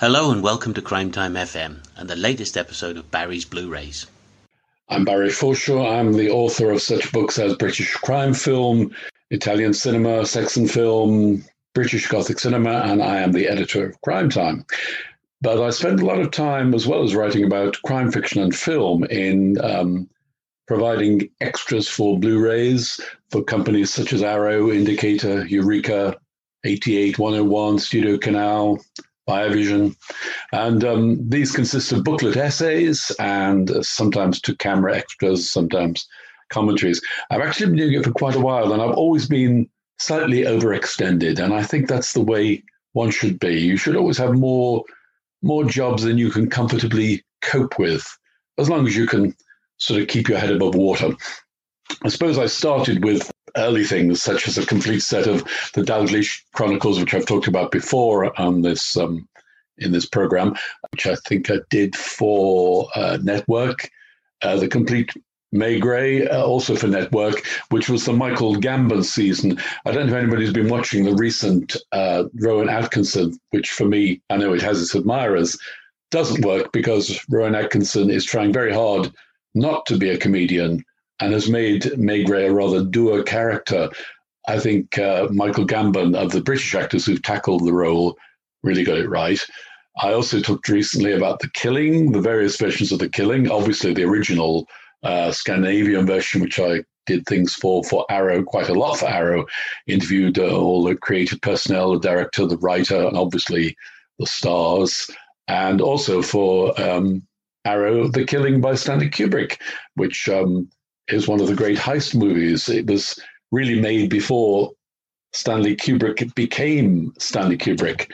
Hello and welcome to Crime Time FM and the latest episode of Barry's Blu-rays. I'm Barry Forshaw. I'm the author of such books as British crime film, Italian cinema, Sex and Film, British Gothic cinema, and I am the editor of Crime Time. But I spend a lot of time, as well as writing about crime fiction and film, in um, providing extras for Blu-rays for companies such as Arrow, Indicator, Eureka, 88101, Studio Canal, Biovision. And um, these consist of booklet essays and sometimes two camera extras, sometimes commentaries. I've actually been doing it for quite a while and I've always been slightly overextended. And I think that's the way one should be. You should always have more more jobs than you can comfortably cope with, as long as you can sort of keep your head above water. I suppose I started with early things such as a complete set of the Dalgliesh Chronicles, which I've talked about before on this um, in this program, which I think I did for uh, Network. Uh, the complete Maigret, uh, also for Network, which was the Michael Gambon season. I don't know if anybody's been watching the recent uh, Rowan Atkinson, which for me, I know it has its admirers, doesn't work because Rowan Atkinson is trying very hard not to be a comedian and has made Maigret a rather dour character. I think uh, Michael Gambon, of the British actors who've tackled the role, really got it right. I also talked recently about The Killing, the various versions of The Killing. Obviously, the original uh, Scandinavian version, which I did things for for Arrow, quite a lot for Arrow. Interviewed uh, all the creative personnel, the director, the writer, and obviously the stars. And also for um, Arrow, The Killing by Stanley Kubrick, which um, is one of the great heist movies. It was really made before Stanley Kubrick became Stanley Kubrick.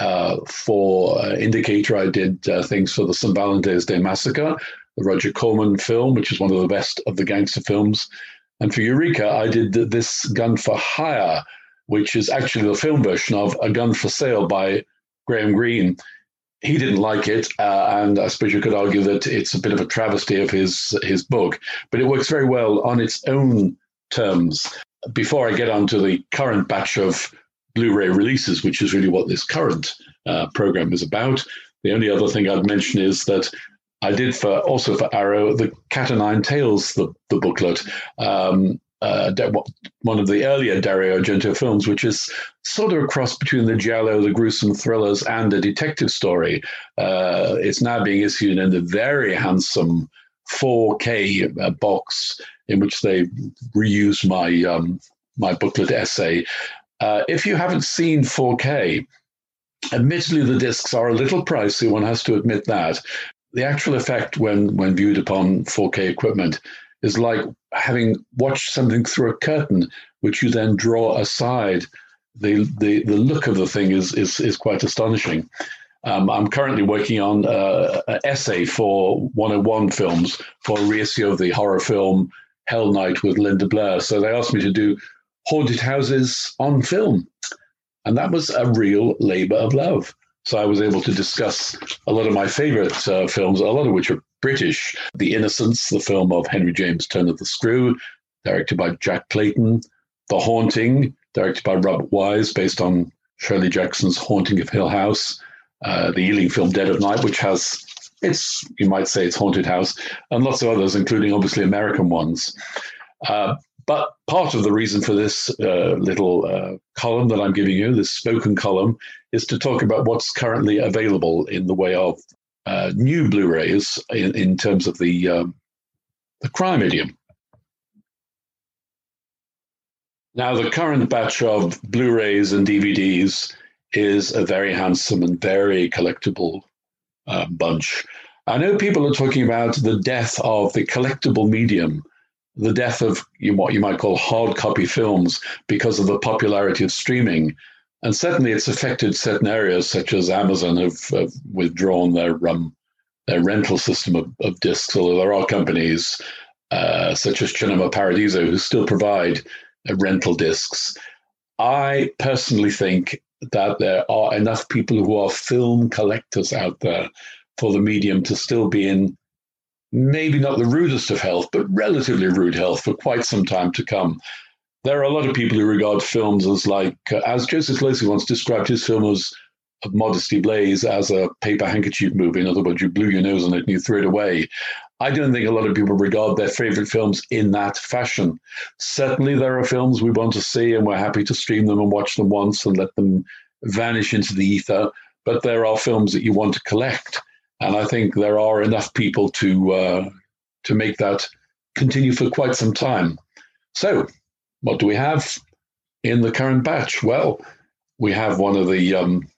Uh, for uh, Indicator, I did uh, things for the St. Valentine's Day Massacre, the Roger Corman film, which is one of the best of the gangster films. And for Eureka, I did this Gun for Hire, which is actually the film version of A Gun for Sale by Graham Greene he didn't like it, uh, and I suppose you could argue that it's a bit of a travesty of his his book. But it works very well on its own terms. Before I get on to the current batch of Blu-ray releases, which is really what this current uh, program is about, the only other thing I'd mention is that I did for also for Arrow the Cat o' Nine Tails the the booklet. Um, uh, one of the earlier Dario Argento films, which is sort of a cross between the giallo, the gruesome thrillers, and a detective story. Uh, it's now being issued in the very handsome 4K uh, box in which they reused my um, my booklet essay. Uh, if you haven't seen 4K, admittedly the discs are a little pricey. One has to admit that. The actual effect when when viewed upon 4K equipment is like having watched something through a curtain, which you then draw aside. The, the, the look of the thing is, is, is quite astonishing. Um, I'm currently working on uh, an essay for 101 films for a reissue of the horror film Hell Night with Linda Blair. So they asked me to do haunted houses on film. And that was a real labor of love. So I was able to discuss a lot of my favorite uh, films, a lot of which are British. The Innocents, the film of Henry James Turn of the Screw, directed by Jack Clayton. The Haunting, directed by Robert Wise, based on Shirley Jackson's Haunting of Hill House. Uh, the Ealing film Dead of Night, which has it's you might say it's haunted house, and lots of others, including obviously American ones. Uh, but part of the reason for this uh, little uh, column that I'm giving you, this spoken column, is to talk about what's currently available in the way of uh, new Blu-rays in, in, terms of the um, the crime idiom. Now, the current batch of Blu-rays and DVDs is a very handsome and very collectible uh, bunch. I know people are talking about the death of the collectible medium the death of what you might call hard copy films because of the popularity of streaming. And certainly it's affected certain areas, such as Amazon have, have withdrawn their, um, their rental system of, of discs, although there are companies uh, such as Cinema Paradiso who still provide uh, rental discs. I personally think that there are enough people who are film collectors out there for the medium to still be in maybe not the rudest of health, but relatively rude health for quite some time to come. There are a lot of people who regard films as like, uh, as Joseph Losey once described his film as Modesty Blaise as a paper handkerchief movie. In other words, you blew your nose on it and you threw it away. I don't think a lot of people regard their favorite films in that fashion. Certainly, there are films we want to see, and we're happy to stream them and watch them once and let them vanish into the ether. But there are films that you want to collect, and I think there are enough people to uh, to make that continue for quite some time. So, what do we have in the current batch? Well, we have one of the um,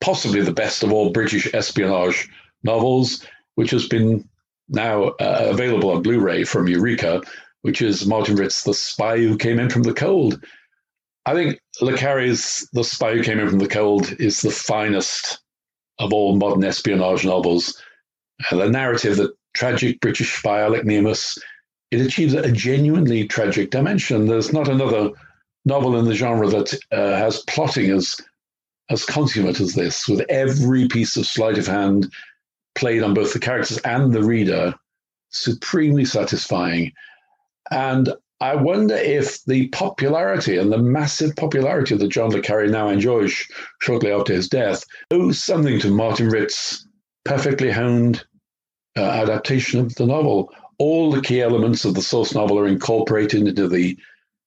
possibly the best of all British espionage novels, which has been now uh, available on Blu-ray from Eureka, which is Martin Ritt's The Spy Who Came In From the Cold. I think Le Carre's The Spy Who Came In From the Cold is the finest of all modern espionage novels. Uh, the narrative that tragic British spy Alec Leamas, it achieves a genuinely tragic dimension. There's not another novel in the genre that uh, has plotting as as consummate as this, with every piece of sleight of hand played on both the characters and the reader, supremely satisfying. And I wonder if the popularity and the massive popularity that John le Carre now enjoys shortly after his death owes something to Martin Ritt's perfectly honed uh, adaptation of the novel. All the key elements of the source novel are incorporated into the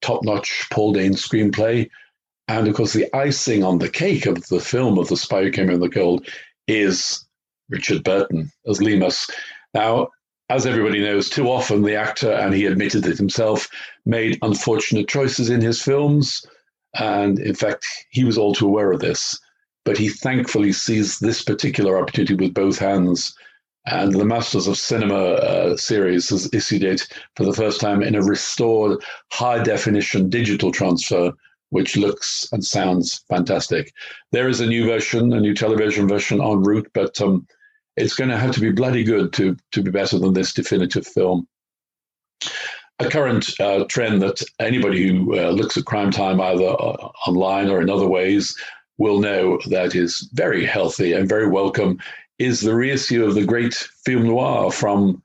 top notch Paul Dehn screenplay. And of course, the icing on the cake of the film of The Spy Who Came in the Cold is Richard Burton as Leamas. Now, as everybody knows, too often the actor, and he admitted it himself, made unfortunate choices in his films. And in fact, he was all too aware of this. But he thankfully seized this particular opportunity with both hands and the Masters of Cinema uh, series has issued it for the first time in a restored high definition digital transfer, which looks and sounds fantastic. There is a new version, a new television version en route, but um, it's going to have to be bloody good to, to be better than this definitive film. A current uh, trend that anybody who uh, looks at crime time either uh, online or in other ways will know that is very healthy and very welcome is the reissue of the great film noir from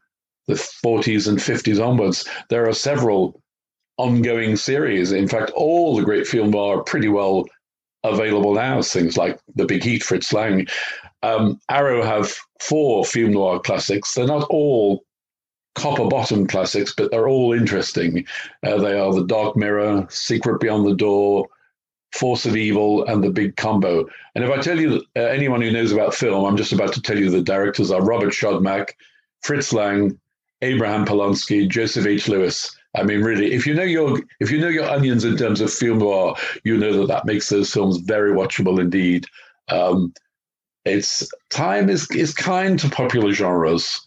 the 40s and 50s onwards. There are several ongoing series. In fact, all the great film noir are pretty well available now. Things like The Big Heat, Fritz Lang. Um, Arrow have four film noir classics. They're not all copper bottom classics, but they're all interesting. Uh, they are The Dark Mirror, Secret Beyond the Door, Force of Evil, and The Big Combo. And if I tell you uh, anyone who knows about film, I'm just about to tell you the directors are Robert Siodmak, Fritz Lang, Abraham Polonsky, Joseph H. Lewis. I mean, really, if you know your if you know your onions in terms of film noir, you know that that makes those films very watchable indeed. Um, it's time is is kind to popular genres,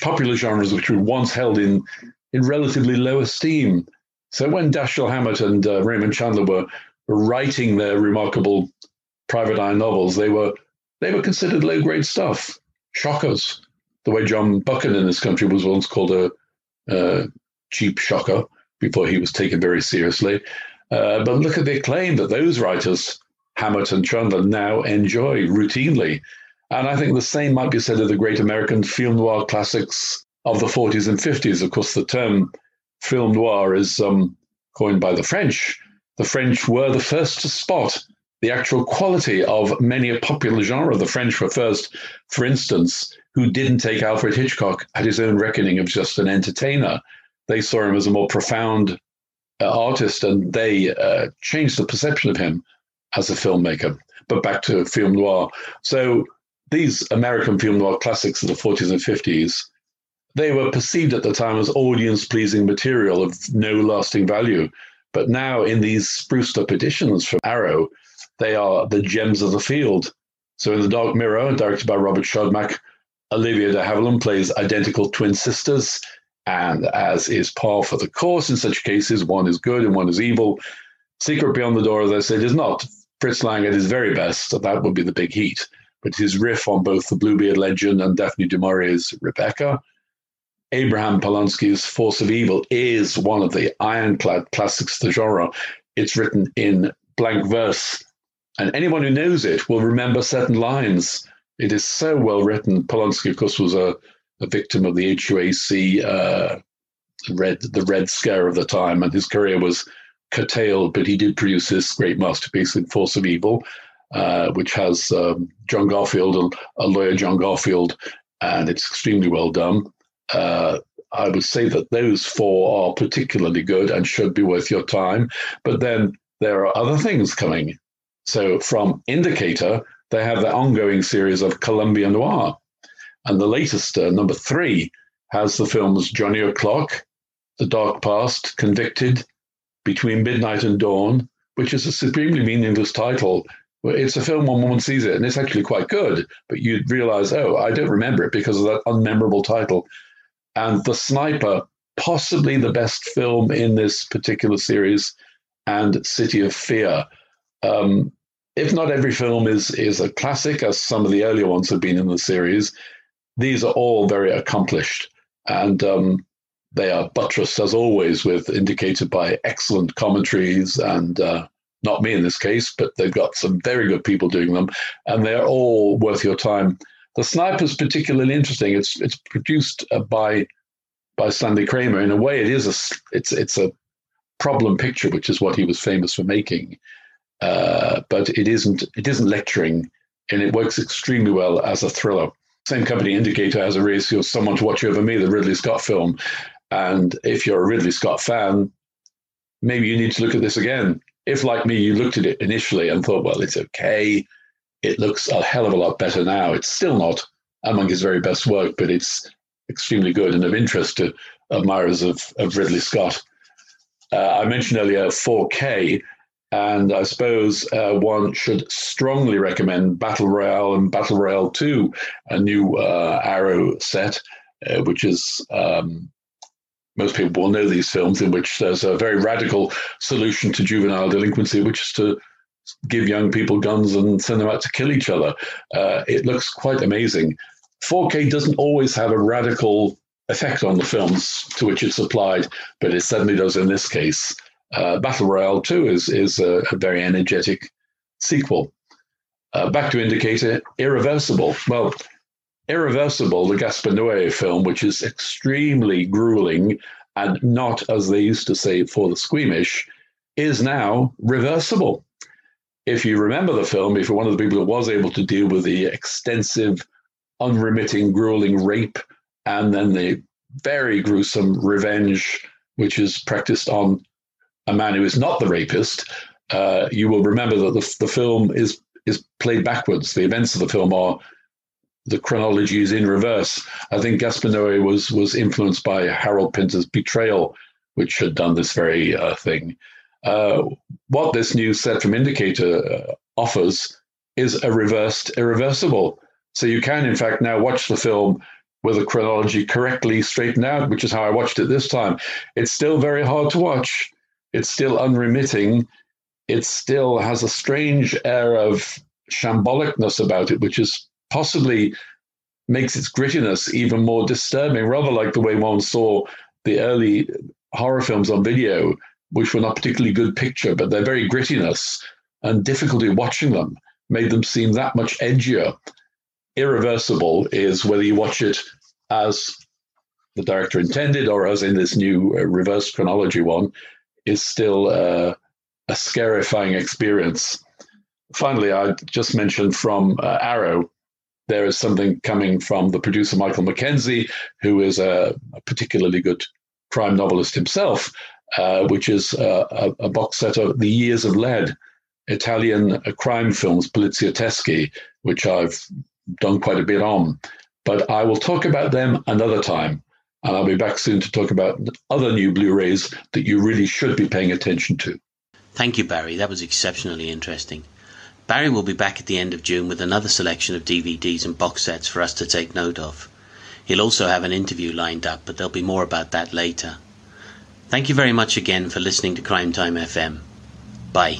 popular genres which were once held in in relatively low esteem. So when Dashiell Hammett and uh, Raymond Chandler were writing their remarkable private eye novels, they were they were considered low grade stuff, shockers. The way John Buchan in this country was once called a, cheap shocker before he was taken very seriously. Uh, but look at the acclaim that those writers, Hammett and Chandler, now enjoy routinely. And I think the same might be said of the great American film noir classics of the 40s and 50s. Of course, the term film noir is um, coined by the French, the French were the first to spot the actual quality of many a popular genre. The French were first, for instance, who didn't take Alfred Hitchcock at his own reckoning of just an entertainer. They saw him as a more profound uh, artist and they uh, changed the perception of him as a filmmaker. But back to film noir. So these American film noir classics of the 40s and 50s, they were perceived at the time as audience pleasing material of no lasting value. But now in these spruced up editions from Arrow, they are the gems of the field. So in The Dark Mirror, directed by Robert Siodmak, Olivia de Havilland plays identical twin sisters. And as is par for the course in such cases, one is good and one is evil. Secret Beyond the Door, as I said, is not Fritz Lang at his very best. That would be the big heat. But his riff on both the Bluebeard legend and Daphne du Maurier's Rebecca Abraham Polonsky's Force of Evil is one of the ironclad classics of the genre. It's written in blank verse, and anyone who knows it will remember certain lines. It is so well written. Polonsky, of course, was a, a victim of the HUAC uh, red the Red Scare of the time, and his career was curtailed. But he did produce this great masterpiece in Force of Evil. uh, which has um, John Garfield, a, a, lawyer, John Garfield, and it's extremely well done. Uh, I would say that those four are particularly good and should be worth your time. But then there are other things coming. So from Indicator, they have the ongoing series of Columbia Noir. And the latest, uh, number three, has the films Johnny O'Clock, The Dark Past, Convicted, Between Midnight and Dawn, which is a supremely meaningless title. It's a film when one sees it, and it's actually quite good, but you realize, oh, I don't remember it because of that unmemorable title. And The Sniper, possibly the best film in this particular series, and City of Fear. Um, if not every film is is a classic, as some of the earlier ones have been in the series, these are all very accomplished, and um, they are buttressed as always with Indicator by excellent commentaries and. Uh, not me in this case, but they've got some very good people doing them, and they're all worth your time. The Sniper is particularly interesting. It's it's produced uh, by by Stanley Kramer. In a way, it is a it's it's a problem picture, which is what he was famous for making. Uh, but it isn't it isn't lecturing, and it works extremely well as a thriller. Same company Indicator has a you someone to watch over me, the Ridley Scott film, and if you're a Ridley Scott fan, maybe you need to look at this again. If, like me, you looked at it initially and thought, well, it's okay, it looks a hell of a lot better now. It's still not among his very best work, but it's extremely good and of interest to admirers of, of Ridley Scott. Uh, I mentioned earlier 4K. And I suppose uh, one should strongly recommend Battle Royale and Battle Royale 2, a new uh, Arrow set, uh, which is, um, most people will know these films, in which there's a very radical solution to juvenile delinquency, which is to give young people guns and send them out to kill each other. Uh, it looks quite amazing. 4K doesn't always have a radical effect on the films to which it's applied, but it certainly does in this case. Uh, Battle Royale 2 is, is a, a very energetic sequel. Uh, back to Indicator, Irreversible. Well, Irreversible, the Gaspar Noé film, which is extremely grueling and not, as they used to say, for the squeamish, is now reversible. If you remember the film, if you're one of the people who was able to deal with the extensive, unremitting, grueling rape and then the very gruesome revenge, which is practiced on a man who is not the rapist, uh, you will remember that the, the film is is played backwards. The events of the film are the chronology is in reverse. I think Gaspar Noé was was influenced by Harold Pinter's Betrayal, which had done this very uh, thing. Uh, what this new set from Indicator uh, offers is a reversed irreversible. So you can, in fact, now watch the film with the chronology correctly straightened out, which is how I watched it this time. It's still very hard to watch it's still unremitting. It still has a strange air of shambolicness about it, which is possibly makes its grittiness even more disturbing, rather like the way one saw the early horror films on video, which were not particularly good picture, but their very grittiness and difficulty watching them made them seem that much edgier. Irreversible is whether you watch it as the director intended or as in this new uh, reverse chronology one, is still uh, a scarifying experience. Finally, I just mentioned from uh, Arrow, there is something coming from the producer Michael Mackenzie, who is a, a particularly good crime novelist himself, uh, which is a, a, box set of The Years of Lead, Italian uh, crime films, Poliziotteschi, which I've done quite a bit on. But I will talk about them another time. And I'll be back soon to talk about other new Blu rays that you really should be paying attention to. Thank you, Barry. That was exceptionally interesting. Barry will be back at the end of June with another selection of DVDs and box sets for us to take note of. He'll also have an interview lined up, but there'll be more about that later. Thank you very much again for listening to Crime Time FM. Bye.